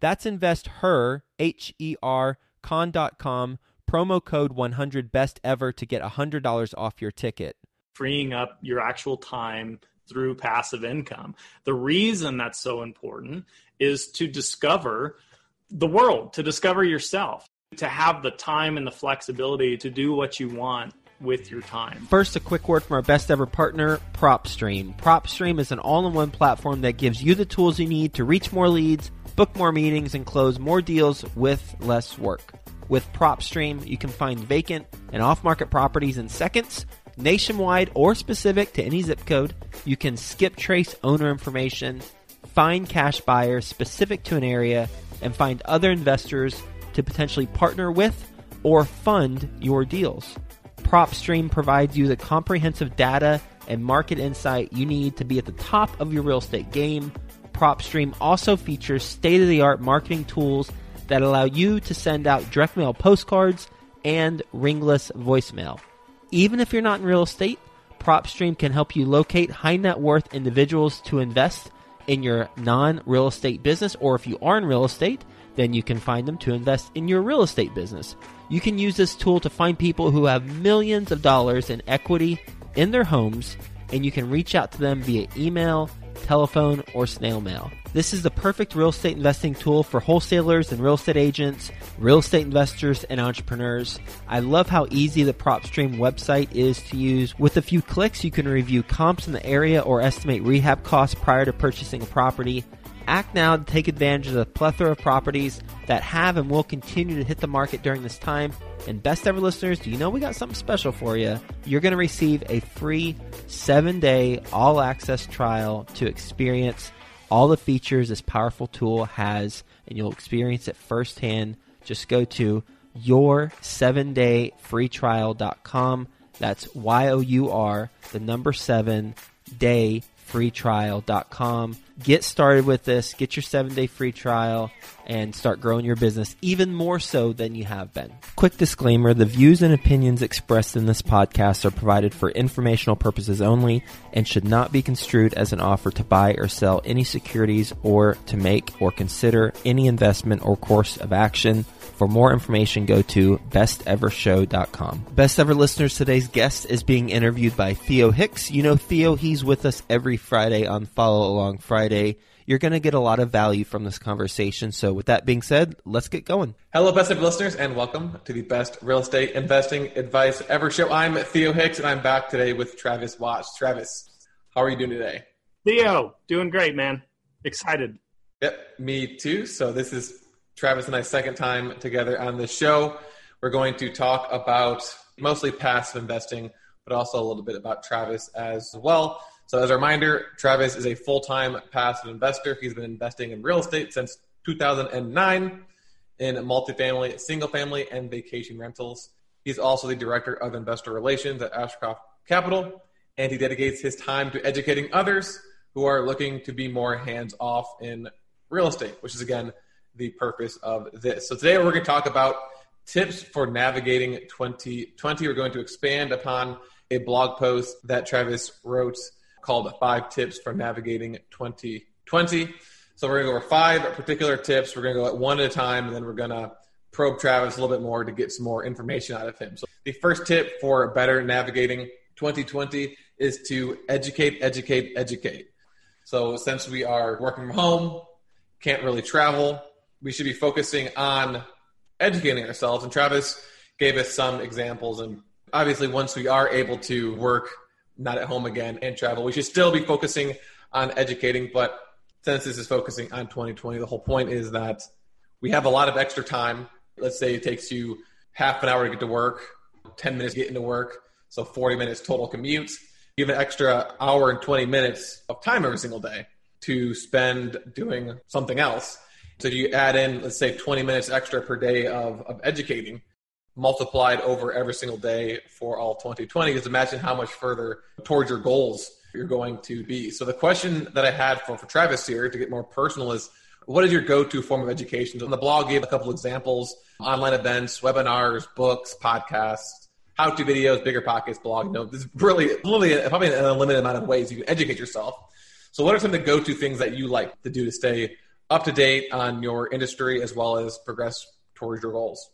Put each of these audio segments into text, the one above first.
That's investher, H E R, con.com promo code 100 best ever to get $100 off your ticket. Freeing up your actual time through passive income. The reason that's so important is to discover the world to discover yourself to have the time and the flexibility to do what you want with your time. First, a quick word from our best ever partner, PropStream. PropStream is an all in one platform that gives you the tools you need to reach more leads, book more meetings, and close more deals with less work. With PropStream, you can find vacant and off market properties in seconds, nationwide or specific to any zip code. You can skip trace owner information, find cash buyers specific to an area, and find other investors to potentially partner with or fund your deals. PropStream provides you the comprehensive data and market insight you need to be at the top of your real estate game. PropStream also features state of the art marketing tools that allow you to send out direct mail postcards and ringless voicemail. Even if you're not in real estate, PropStream can help you locate high net worth individuals to invest in your non real estate business, or if you are in real estate, then you can find them to invest in your real estate business. You can use this tool to find people who have millions of dollars in equity in their homes, and you can reach out to them via email, telephone, or snail mail. This is the perfect real estate investing tool for wholesalers and real estate agents, real estate investors, and entrepreneurs. I love how easy the PropStream website is to use. With a few clicks, you can review comps in the area or estimate rehab costs prior to purchasing a property. Act now to take advantage of the plethora of properties that have and will continue to hit the market during this time. And best ever listeners, do you know we got something special for you? You're going to receive a free seven day all access trial to experience all the features this powerful tool has, and you'll experience it firsthand. Just go to your seven day free trial.com. That's Y O U R, the number seven day free freetrial.com. Get started with this, get your seven day free trial, and start growing your business even more so than you have been. Quick disclaimer the views and opinions expressed in this podcast are provided for informational purposes only and should not be construed as an offer to buy or sell any securities or to make or consider any investment or course of action. For more information, go to bestevershow.com. Best ever listeners, today's guest is being interviewed by Theo Hicks. You know Theo, he's with us every Friday on Follow Along Friday. You're going to get a lot of value from this conversation. So, with that being said, let's get going. Hello, best of listeners, and welcome to the best real estate investing advice ever show. I'm Theo Hicks, and I'm back today with Travis Watts. Travis, how are you doing today? Theo, doing great, man. Excited. Yep, me too. So, this is Travis and I second time together on the show. We're going to talk about mostly passive investing, but also a little bit about Travis as well. So, as a reminder, Travis is a full time passive investor. He's been investing in real estate since 2009 in multifamily, single family, and vacation rentals. He's also the director of investor relations at Ashcroft Capital, and he dedicates his time to educating others who are looking to be more hands off in real estate, which is again the purpose of this. So today we're going to talk about tips for navigating 2020. We're going to expand upon a blog post that Travis wrote called Five Tips for Navigating 2020. So we're going to go over five particular tips. We're going to go at one at a time, and then we're going to probe Travis a little bit more to get some more information out of him. So the first tip for better navigating 2020 is to educate, educate, educate. So since we are working from home, can't really travel, we should be focusing on educating ourselves. And Travis gave us some examples. And obviously, once we are able to work not at home again and travel, we should still be focusing on educating. But since this is focusing on 2020, the whole point is that we have a lot of extra time. Let's say it takes you half an hour to get to work, 10 minutes getting to work, so 40 minutes total commute. You have an extra hour and 20 minutes of time every single day to spend doing something else. So if you add in, let's say, 20 minutes extra per day of, of educating, multiplied over every single day for all 2020, just imagine how much further towards your goals you're going to be. So the question that I had for, for Travis here to get more personal is, what is your go-to form of education? On the blog gave a couple examples, online events, webinars, books, podcasts, how-to videos, bigger pockets, blog. You know, there's really, literally probably an unlimited amount of ways you can educate yourself. So what are some of the go-to things that you like to do to stay up to date on your industry as well as progress towards your goals?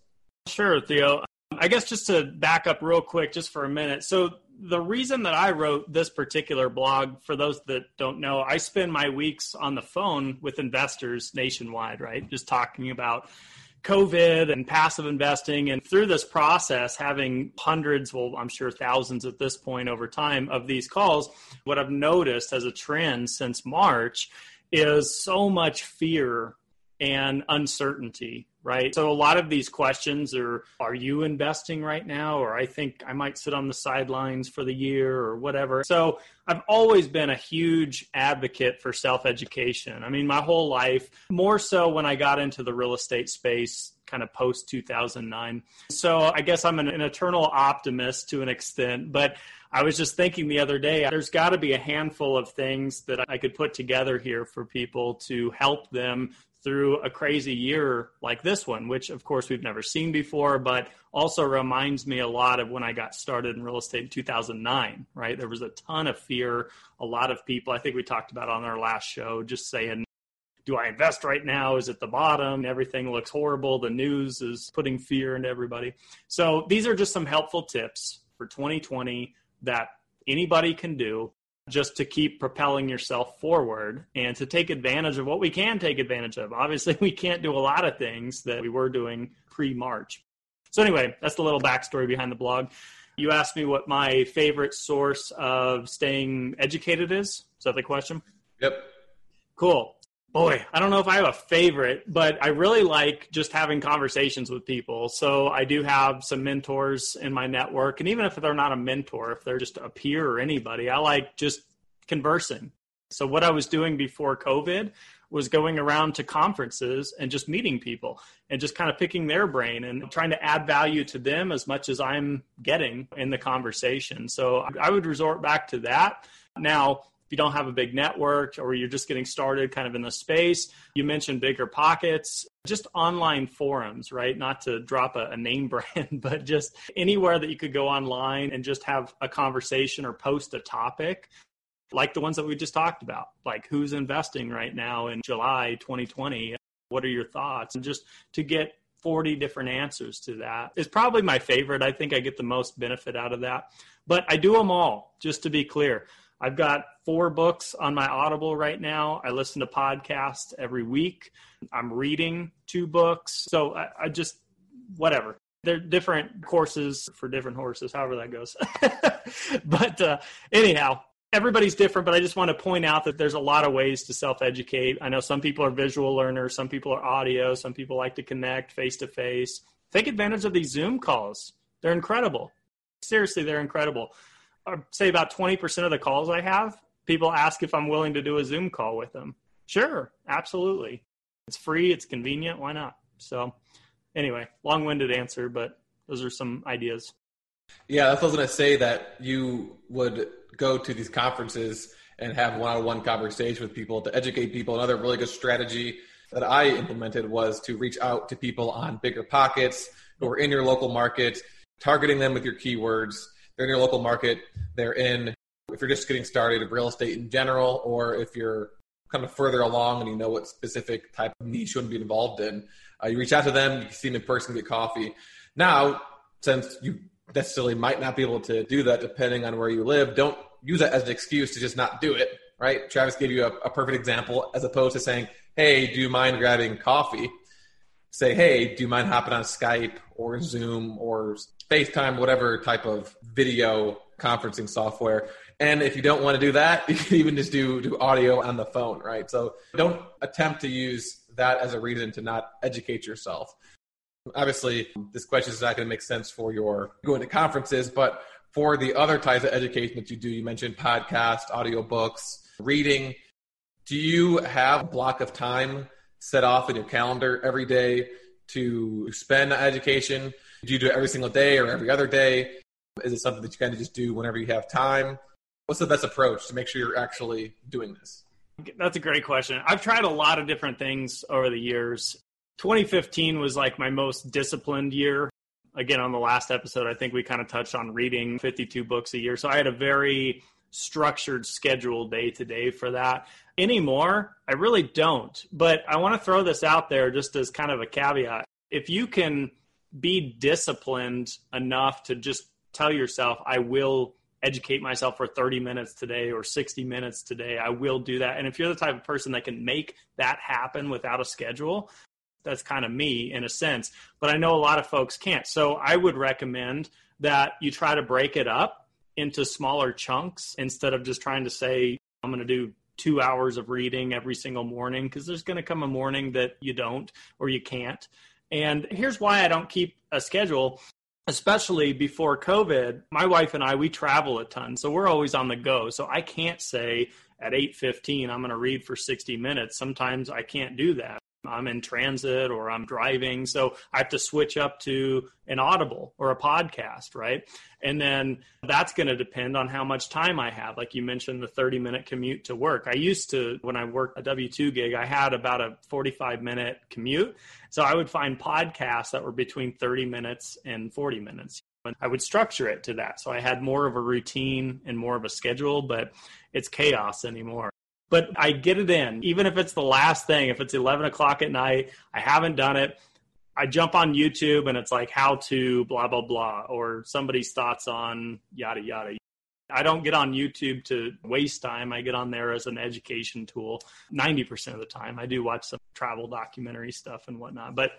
Sure, Theo. Um, I guess just to back up real quick, just for a minute. So, the reason that I wrote this particular blog, for those that don't know, I spend my weeks on the phone with investors nationwide, right? Just talking about COVID and passive investing. And through this process, having hundreds, well, I'm sure thousands at this point over time of these calls, what I've noticed as a trend since March is so much fear and uncertainty right? So a lot of these questions are are you investing right now? Or i think i might sit on the sidelines for the year or whatever. So i've always been a huge advocate for self education i mean my whole life more so when i got into the real estate space kind of post 2009 so i guess i'm an, an eternal optimist to an extent but I was just thinking the other day, there's got to be a handful of things that I could put together here for people to help them through a crazy year like this one, which of course we've never seen before, but also reminds me a lot of when I got started in real estate in 2009, right? There was a ton of fear. A lot of people, I think we talked about on our last show, just saying, do I invest right now? Is it the bottom? Everything looks horrible. The news is putting fear into everybody. So these are just some helpful tips for 2020 that anybody can do just to keep propelling yourself forward and to take advantage of what we can take advantage of. Obviously, we can't do a lot of things that we were doing pre March. So, anyway, that's the little backstory behind the blog. You asked me what my favorite source of staying educated is. Is that the question? Yep. Cool boy, I don't know if I have a favorite, but I really like just having conversations with people. So I do have some mentors in my network. And even if they're not a mentor, if they're just a peer or anybody, I like just conversing. So what I was doing before COVID was going around to conferences and just meeting people and just kind of picking their brain and trying to add value to them as much as I'm getting in the conversation. So I would resort back to that. Now, if you don't have a big network or you're just getting started kind of in the space, you mentioned bigger pockets, just online forums, right? Not to drop a, a, name brand, but just anywhere that you could go online and just have a conversation or post a topic like the ones that we just talked about, like who's investing right now in July 2020? What are your thoughts? And just to get 40 different answers to that is probably my favorite. I think I get the most benefit out of that. But I do them all, just to be clear. I've got four books on my Audible right now. I listen to podcasts every week. I'm reading two books. So I, I just, whatever. They're different courses for different horses, however that goes. but uh, anyhow, everybody's different, but I just want to point out that there's a lot of ways to self educate. I know some people are visual learners, some people are audio, some people like to connect face to face. Take advantage of these Zoom calls, they're incredible. Seriously, they're incredible. Say about 20% of the calls I have, people ask if I'm willing to do a Zoom call with them. Sure, absolutely. It's free, it's convenient, why not? So, anyway, long winded answer, but those are some ideas. Yeah, that's what I was going to say that you would go to these conferences and have one on one conversation with people to educate people. Another really good strategy that I implemented was to reach out to people on bigger pockets who are in your local market, targeting them with your keywords they're in your local market. They're in, if you're just getting started of real estate in general, or if you're kind of further along and you know what specific type of niche you want to be involved in, uh, you reach out to them, you can see them in person, get coffee. Now, since you necessarily might not be able to do that depending on where you live, don't use that as an excuse to just not do it, right? Travis gave you a, a perfect example as opposed to saying, hey, do you mind grabbing coffee? say, hey, do you mind hopping on Skype or Zoom or FaceTime, whatever type of video conferencing software. And if you don't want to do that, you can even just do, do audio on the phone, right? So don't attempt to use that as a reason to not educate yourself. Obviously, this question is not going to make sense for your going to conferences, but for the other types of education that you do, you mentioned podcast, audiobooks, reading. Do you have a block of time set off in your calendar every day to spend on education? Do you do it every single day or every other day? Is it something that you kind of just do whenever you have time? What's the best approach to make sure you're actually doing this? That's a great question. I've tried a lot of different things over the years. 2015 was like my most disciplined year. Again, on the last episode, I think we kind of touched on reading 52 books a year. So I had a very structured schedule day to day for that. Anymore, I really don't. But I want to throw this out there just as kind of a caveat. If you can be disciplined enough to just tell yourself, I will educate myself for 30 minutes today or 60 minutes today. I will do that. And if you're the type of person that can make that happen without a schedule, that's kind of me in a sense. But I know a lot of folks can't. So I would recommend that you try to break it up into smaller chunks instead of just trying to say, I'm going to do two hours of reading every single morning because there's going to come a morning that you don't or you can't. And here's why I don't keep a schedule especially before COVID, my wife and I we travel a ton, so we're always on the go. So I can't say at 8:15 I'm going to read for 60 minutes. Sometimes I can't do that. I'm in transit or I'm driving. So I have to switch up to an audible or a podcast, right? And then that's going to depend on how much time I have. Like you mentioned, the 30 minute commute to work. I used to, when I worked a W 2 gig, I had about a 45 minute commute. So I would find podcasts that were between 30 minutes and 40 minutes. And I would structure it to that. So I had more of a routine and more of a schedule, but it's chaos anymore but I get it in, even if it's the last thing. If it's 11 o'clock at night, I haven't done it. I jump on YouTube and it's like how to blah, blah, blah, or somebody's thoughts on yada, yada. I don't get on YouTube to waste time. I get on there as an education tool 90% of the time. I do watch some travel documentary stuff and whatnot. But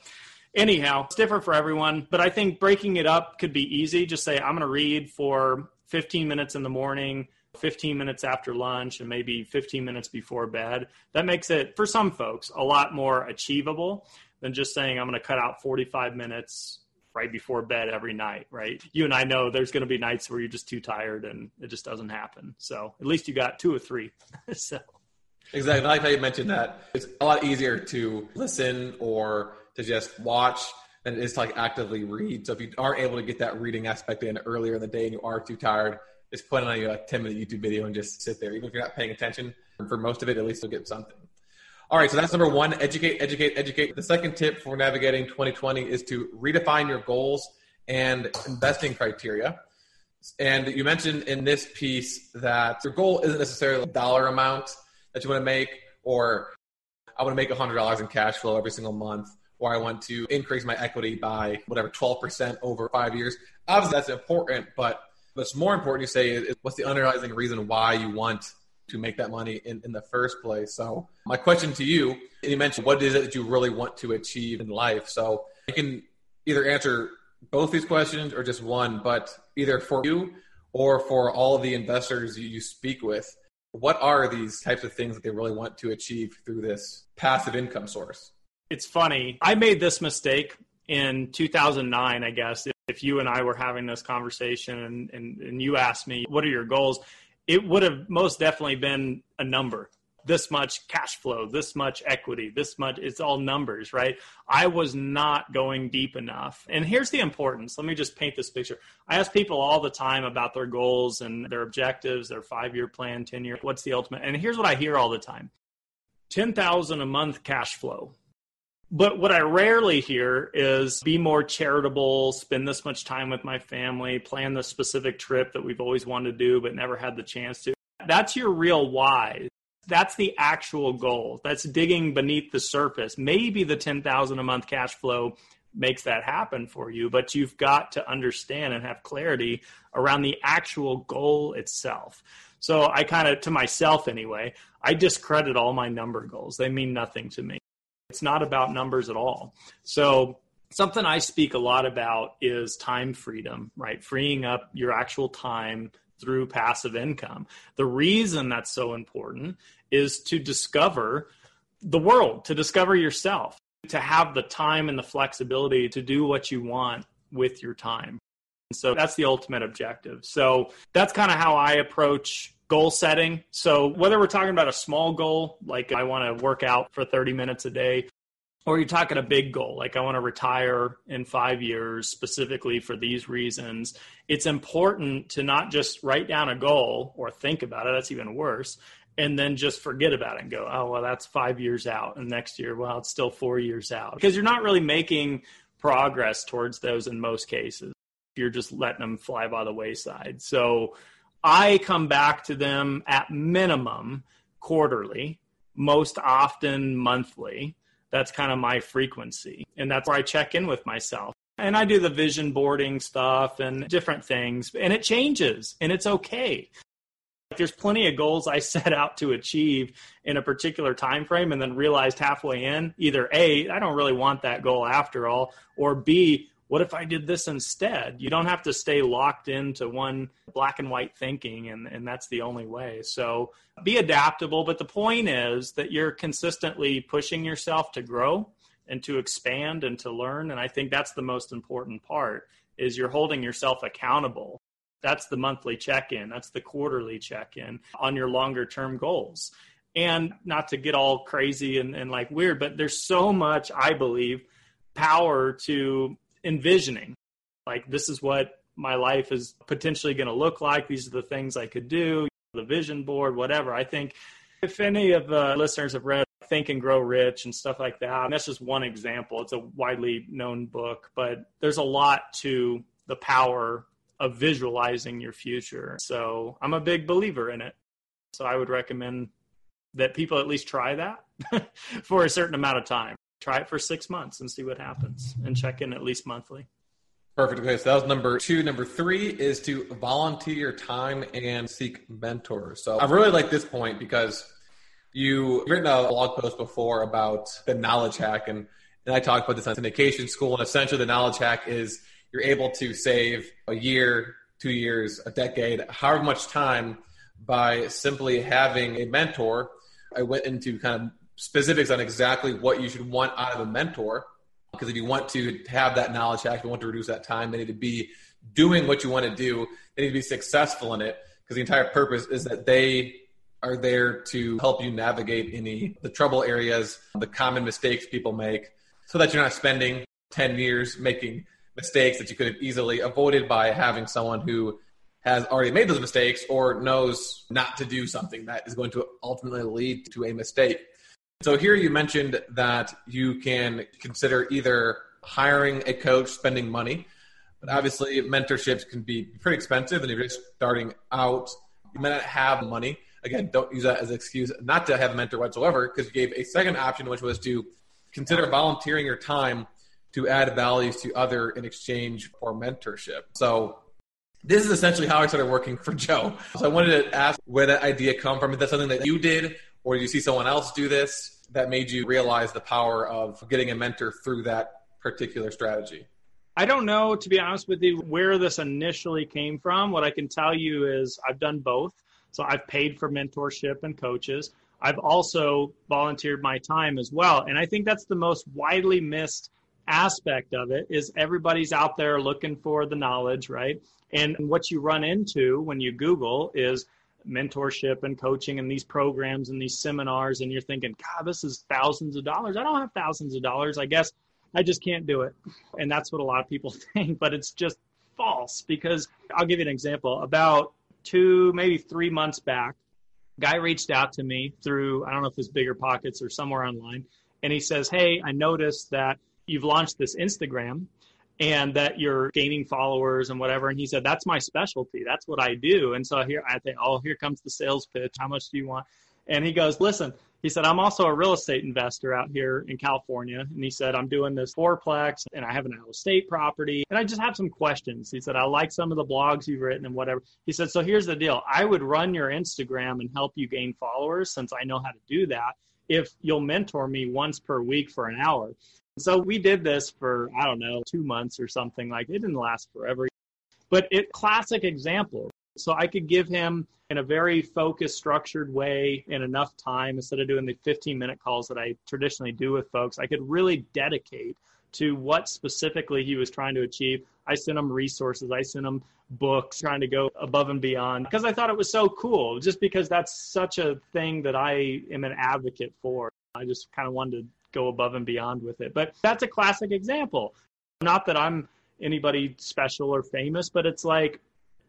anyhow, it's different for everyone. But I think breaking it up could be easy. Just say, I'm going to read for 15 minutes in the morning 15 minutes after lunch and maybe 15 minutes before bed. That makes it, for some folks, a lot more achievable than just saying, I'm going to cut out 45 minutes right before bed every night, right? You and I know there's going to be nights where you're just too tired and it just doesn't happen. So at least you got two or three. so. Exactly. I like how you mentioned that. It's a lot easier to listen or to just watch than it is to like actively read. So if you aren't able to get that reading aspect in earlier in the day and you are too tired, just put on a 10 minute YouTube video and just sit there. Even if you're not paying attention for most of it, at least you'll get something. All right, so that's number one educate, educate, educate. The second tip for navigating 2020 is to redefine your goals and investing criteria. And you mentioned in this piece that your goal isn't necessarily a dollar amount that you want to make, or I want to make $100 in cash flow every single month, or I want to increase my equity by whatever, 12% over five years. Obviously, that's important, but What's more important, you say, is what's the underlying reason why you want to make that money in, in the first place. So, my question to you, and you mentioned what is it that you really want to achieve in life? So, you can either answer both these questions or just one, but either for you or for all of the investors you speak with, what are these types of things that they really want to achieve through this passive income source? It's funny. I made this mistake in 2009, I guess if you and I were having this conversation and, and, and you asked me, what are your goals? It would have most definitely been a number this much cash flow, this much equity, this much, it's all numbers, right? I was not going deep enough. And here's the importance. Let me just paint this picture. I ask people all the time about their goals and their objectives, their five year plan, 10 year, what's the ultimate? And here's what I hear all the time 10,000 a month cash flow. But what I rarely hear is be more charitable, spend this much time with my family, plan the specific trip that we've always wanted to do but never had the chance to. That's your real why. That's the actual goal. That's digging beneath the surface. Maybe the 10,000 a month cash flow makes that happen for you, but you've got to understand and have clarity around the actual goal itself. So I kind of, to myself anyway, I discredit all my number goals. They mean nothing to me. It's not about numbers at all. So, something I speak a lot about is time freedom, right? Freeing up your actual time through passive income. The reason that's so important is to discover the world, to discover yourself, to have the time and the flexibility to do what you want with your time. So that's the ultimate objective. So that's kind of how I approach goal setting. So whether we're talking about a small goal, like I want to work out for 30 minutes a day, or you're talking a big goal, like I want to retire in five years specifically for these reasons, it's important to not just write down a goal or think about it. That's even worse. And then just forget about it and go, oh, well, that's five years out. And next year, well, it's still four years out. Because you're not really making progress towards those in most cases. You're just letting them fly by the wayside. So I come back to them at minimum quarterly, most often monthly. That's kind of my frequency. And that's where I check in with myself. And I do the vision boarding stuff and different things. And it changes and it's okay. There's plenty of goals I set out to achieve in a particular time frame and then realized halfway in either A, I don't really want that goal after all, or B, what if I did this instead? You don't have to stay locked into one black and white thinking, and, and that's the only way. So be adaptable. But the point is that you're consistently pushing yourself to grow and to expand and to learn. And I think that's the most important part is you're holding yourself accountable. That's the monthly check-in. That's the quarterly check-in on your longer term goals. And not to get all crazy and, and like weird, but there's so much, I believe, power to envisioning. Like this is what my life is potentially going to look like. These are the things i could do the vision board whatever. I think if any of the listeners have read think and grow rich and stuff like that and that's just one example. It's a widely known book but there's a lot to the power of visualizing your future. So i'm a big believer in it. So i would recommend that people at least try that for a certain amount of time try it for six months and see what happens and check in at least monthly. Perfect. Okay, so that was number two. Number three is to volunteer your time and seek mentors. So I really like this point because you've written a blog post before about the knowledge hack, and, and I talked about this on syndication school. And essentially, the knowledge hack is you're able to save a year, two years, a decade, however much time by simply having a mentor. I went into kind of specifics on exactly what you should want out of a mentor. Because if you want to have that knowledge hack, you want to reduce that time, they need to be doing what you want to do. They need to be successful in it. Because the entire purpose is that they are there to help you navigate any the trouble areas, the common mistakes people make, so that you're not spending 10 years making mistakes that you could have easily avoided by having someone who has already made those mistakes or knows not to do something that is going to ultimately lead to a mistake. So here you mentioned that you can consider either hiring a coach, spending money, but obviously mentorships can be pretty expensive, and if you're just starting out, you may not have money. Again, don't use that as an excuse not to have a mentor whatsoever, because you gave a second option, which was to consider volunteering your time to add values to other in exchange for mentorship. So this is essentially how I started working for Joe. So I wanted to ask where that idea come from. Is that something that you did or did you see someone else do this that made you realize the power of getting a mentor through that particular strategy? I don't know, to be honest with you, where this initially came from. What I can tell you is I've done both. So I've paid for mentorship and coaches. I've also volunteered my time as well. And I think that's the most widely missed aspect of it is everybody's out there looking for the knowledge, right? And what you run into when you Google is mentorship and coaching and these programs and these seminars and you're thinking god this is thousands of dollars. I don't have thousands of dollars. I guess i just can't do it. And that's what a lot of people think but it's just false because i'll give you an example. About two maybe three months back guy reached out to me through i don't know if it's bigger pockets or somewhere online and he says hey i noticed that you've launched this instagram and that you're gaining followers and whatever. And he said, that's my specialty. That's what I do. And so here I think, oh, here comes the sales pitch. How much do you want? And he goes, listen, he said, I'm also a real estate investor out here in California. And he said, I'm doing this fourplex and I have an out of state property. And I just have some questions. He said, I like some of the blogs you've written and whatever. He said, so here's the deal. I would run your Instagram and help you gain followers since I know how to do that. if you'll mentor me once per week for an hour. So we did this for, I don't know, two months or something like it didn't last forever. But it classic example. So I could give him in a very focused, structured way in enough time instead of doing the 15 minute calls that I traditionally do with folks. I could really dedicate to what specifically he was trying to achieve. I sent him resources, I sent him books, trying to go above and beyond because I thought it was so cool, just because that's such a thing that I am an advocate for. I just kind of wanted to go above and beyond with it. But that's a classic example. Not that I'm anybody special or famous, but it's like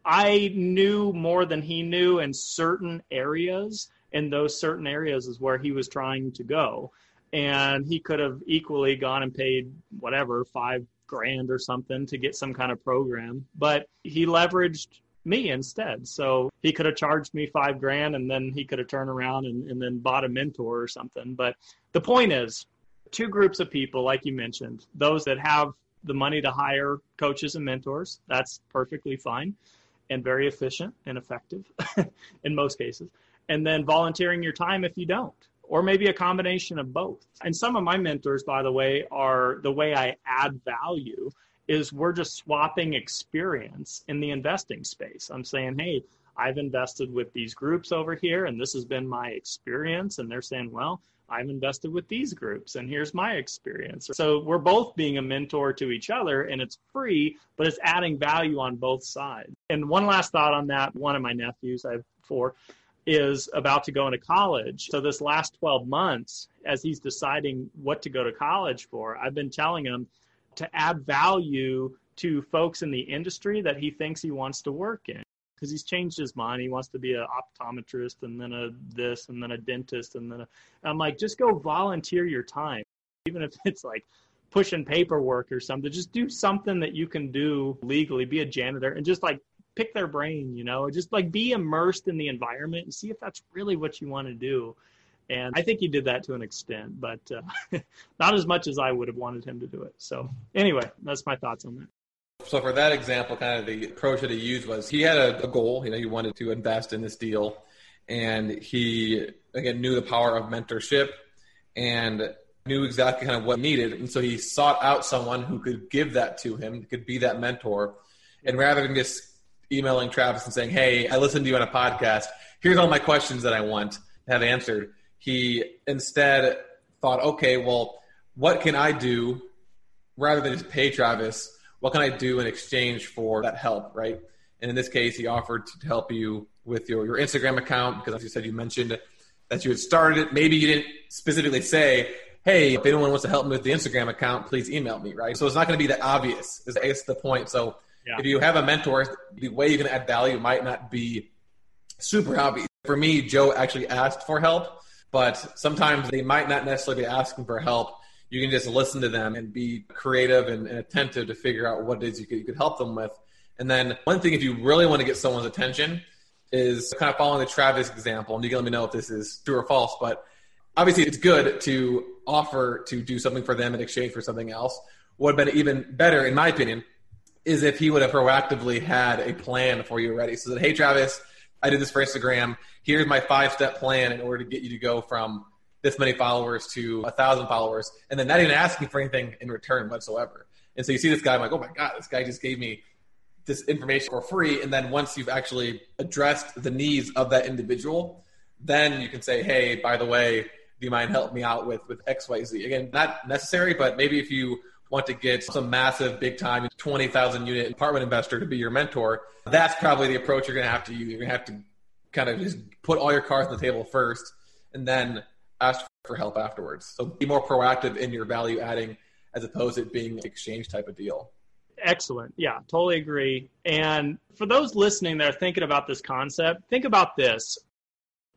I knew more than he knew in certain areas, and those certain areas is where he was trying to go. And he could have equally gone and paid whatever, five grand or something to get some kind of program, but he leveraged me instead. So he could have charged me five grand and then he could have turned around and, and then bought a mentor or something. But the point is, two groups of people, like you mentioned, those that have the money to hire coaches and mentors, that's perfectly fine and very efficient and effective in most cases. And then volunteering your time if you don't, or maybe a combination of both. And some of my mentors, by the way, are the way I add value is we're just swapping experience in the investing space. I'm saying, hey, I've invested with these groups over here, and this has been my experience. And they're saying, well, I've invested with these groups and here's my experience. So we're both being a mentor to each other and it's free, but it's adding value on both sides. And one last thought on that one of my nephews, I have four, is about to go into college. So this last 12 months, as he's deciding what to go to college for, I've been telling him to add value to folks in the industry that he thinks he wants to work in because he's changed his mind. He wants to be an optometrist and then a this and then a dentist and then a, I'm like, just go volunteer your time, even if it's like pushing paperwork or something. Just do something that you can do legally. Be a janitor and just like pick their brain, you know, just like be immersed in the environment and see if that's really what you want to do. And I think he did that to an extent, but uh, not as much as I would have wanted him to do it. So, anyway, that's my thoughts on that. So for that example, kind of the approach that he used was he had a, a, goal. You know, he wanted to invest in this deal, and he again knew the power of mentorship and knew exactly kind of what needed. And so he sought out someone who could give that to him, could be that mentor. And rather than just emailing Travis and saying, "Hey, I listened to you on a podcast. Here's all my questions that I want to have answered," he instead thought, "Okay, well, what can I do?" Rather than just pay Travis what can I do in exchange for that help, right? And in this case, he offered to help you with your, your Instagram account because, as you said, you mentioned that you had started it. Maybe you didn't specifically say, hey, if anyone wants to help me with the Instagram account, please email me, right? So it's not going to be that obvious, is I guess the point. So yeah. if you have a mentor, the way you can add value might not be super obvious. For me, Joe actually asked for help, but sometimes they might not necessarily be asking for help you can just listen to them and be creative and, and attentive to figure out what it is you could, you could help them with. And then one thing, if you really want to get someone's attention, is kind of following the Travis example. And you can let me know if this is true or false. But obviously, it's good to offer to do something for them in exchange for something else. What would have been even better, in my opinion, is if he would have proactively had a plan for you already. So that, hey, Travis, I did this for Instagram. Here's my five step plan in order to get you to go from this many followers to a thousand followers, and then not even asking for anything in return whatsoever. And so you see this guy, I'm like, oh my god, this guy just gave me this information for free. And then once you've actually addressed the needs of that individual, then you can say, hey, by the way, do you mind helping me out with with X, Y, Z? Again, not necessary, but maybe if you want to get some massive, big time, 20,000 unit apartment investor to be your mentor, that's probably the approach you're going to have to use. You're going to have to kind of just put all your cards on the table first and then ask for help afterwards. So be more proactive in your value adding as opposed to it being an exchange type of deal. Excellent. Yeah, totally agree. And for those listening that are thinking about this concept, think about this.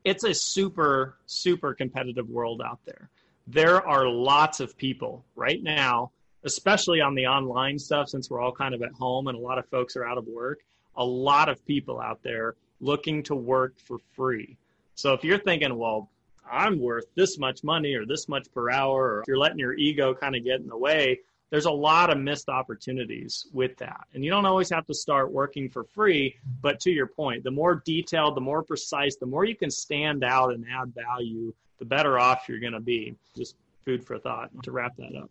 It's a super, super competitive world out there. There are lots of people right now, especially on the online stuff, since we're all kind of at home and a lot of folks are out of work, a lot of people out there looking to work for free. So if you're thinking, well, I'm worth this much money or this much per hour, or if you're letting your ego kind of get in the way, there's a lot of missed opportunities with that. And you don't always have to start working for free, but to your point, the more detailed, the more precise, the more you can stand out and add value, the better off you're going to be. Just food for thought to wrap that up.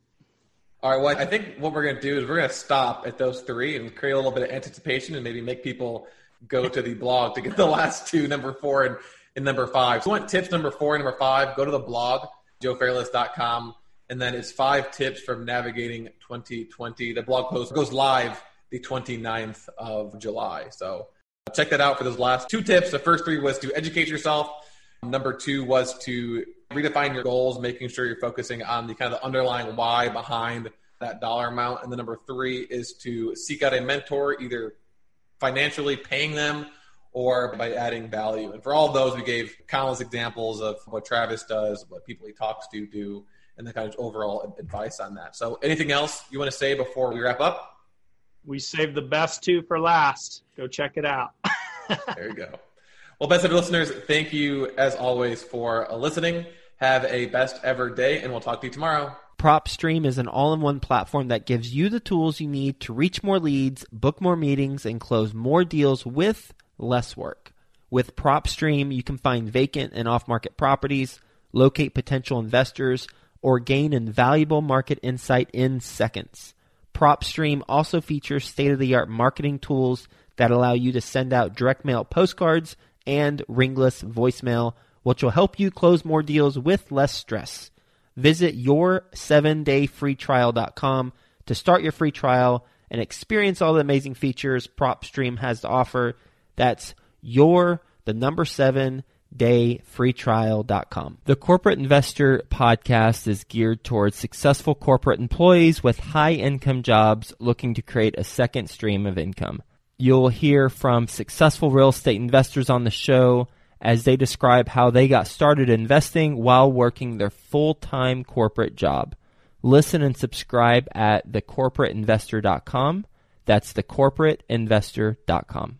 All right. Well, I think what we're going to do is we're going to stop at those three and create a little bit of anticipation and maybe make people go to the blog to get the last two, number four and, and number five. So, want tips number four and number five? Go to the blog, joefairless.com. And then it's five tips from navigating 2020. The blog post goes live the 29th of July. So, check that out for those last two tips. The first three was to educate yourself. Number two was to redefine your goals, making sure you're focusing on the kind of the underlying why behind that dollar amount. And the number three is to seek out a mentor, either financially paying them or by adding value. And for all those, we gave countless examples of what Travis does, what people he talks to do, and the kind of overall advice on that. So, anything else you want to say before we wrap up? We saved the best two for last. Go check it out. there you go. Well, best of listeners, thank you as always for uh, listening. Have a best ever day, and we'll talk to you tomorrow. PropStream is an all in one platform that gives you the tools you need to reach more leads, book more meetings, and close more deals with less work. With PropStream, you can find vacant and off market properties, locate potential investors, or gain invaluable market insight in seconds. PropStream also features state of the art marketing tools that allow you to send out direct mail postcards and ringless voicemail, which will help you close more deals with less stress. Visit your 7dayfreetrial.com to start your free trial and experience all the amazing features PropStream has to offer. That's your, the number 7 dayfreetrial.com. The Corporate Investor podcast is geared towards successful corporate employees with high income jobs looking to create a second stream of income. You'll hear from successful real estate investors on the show as they describe how they got started investing while working their full time corporate job. Listen and subscribe at thecorporateinvestor.com. That's thecorporateinvestor.com.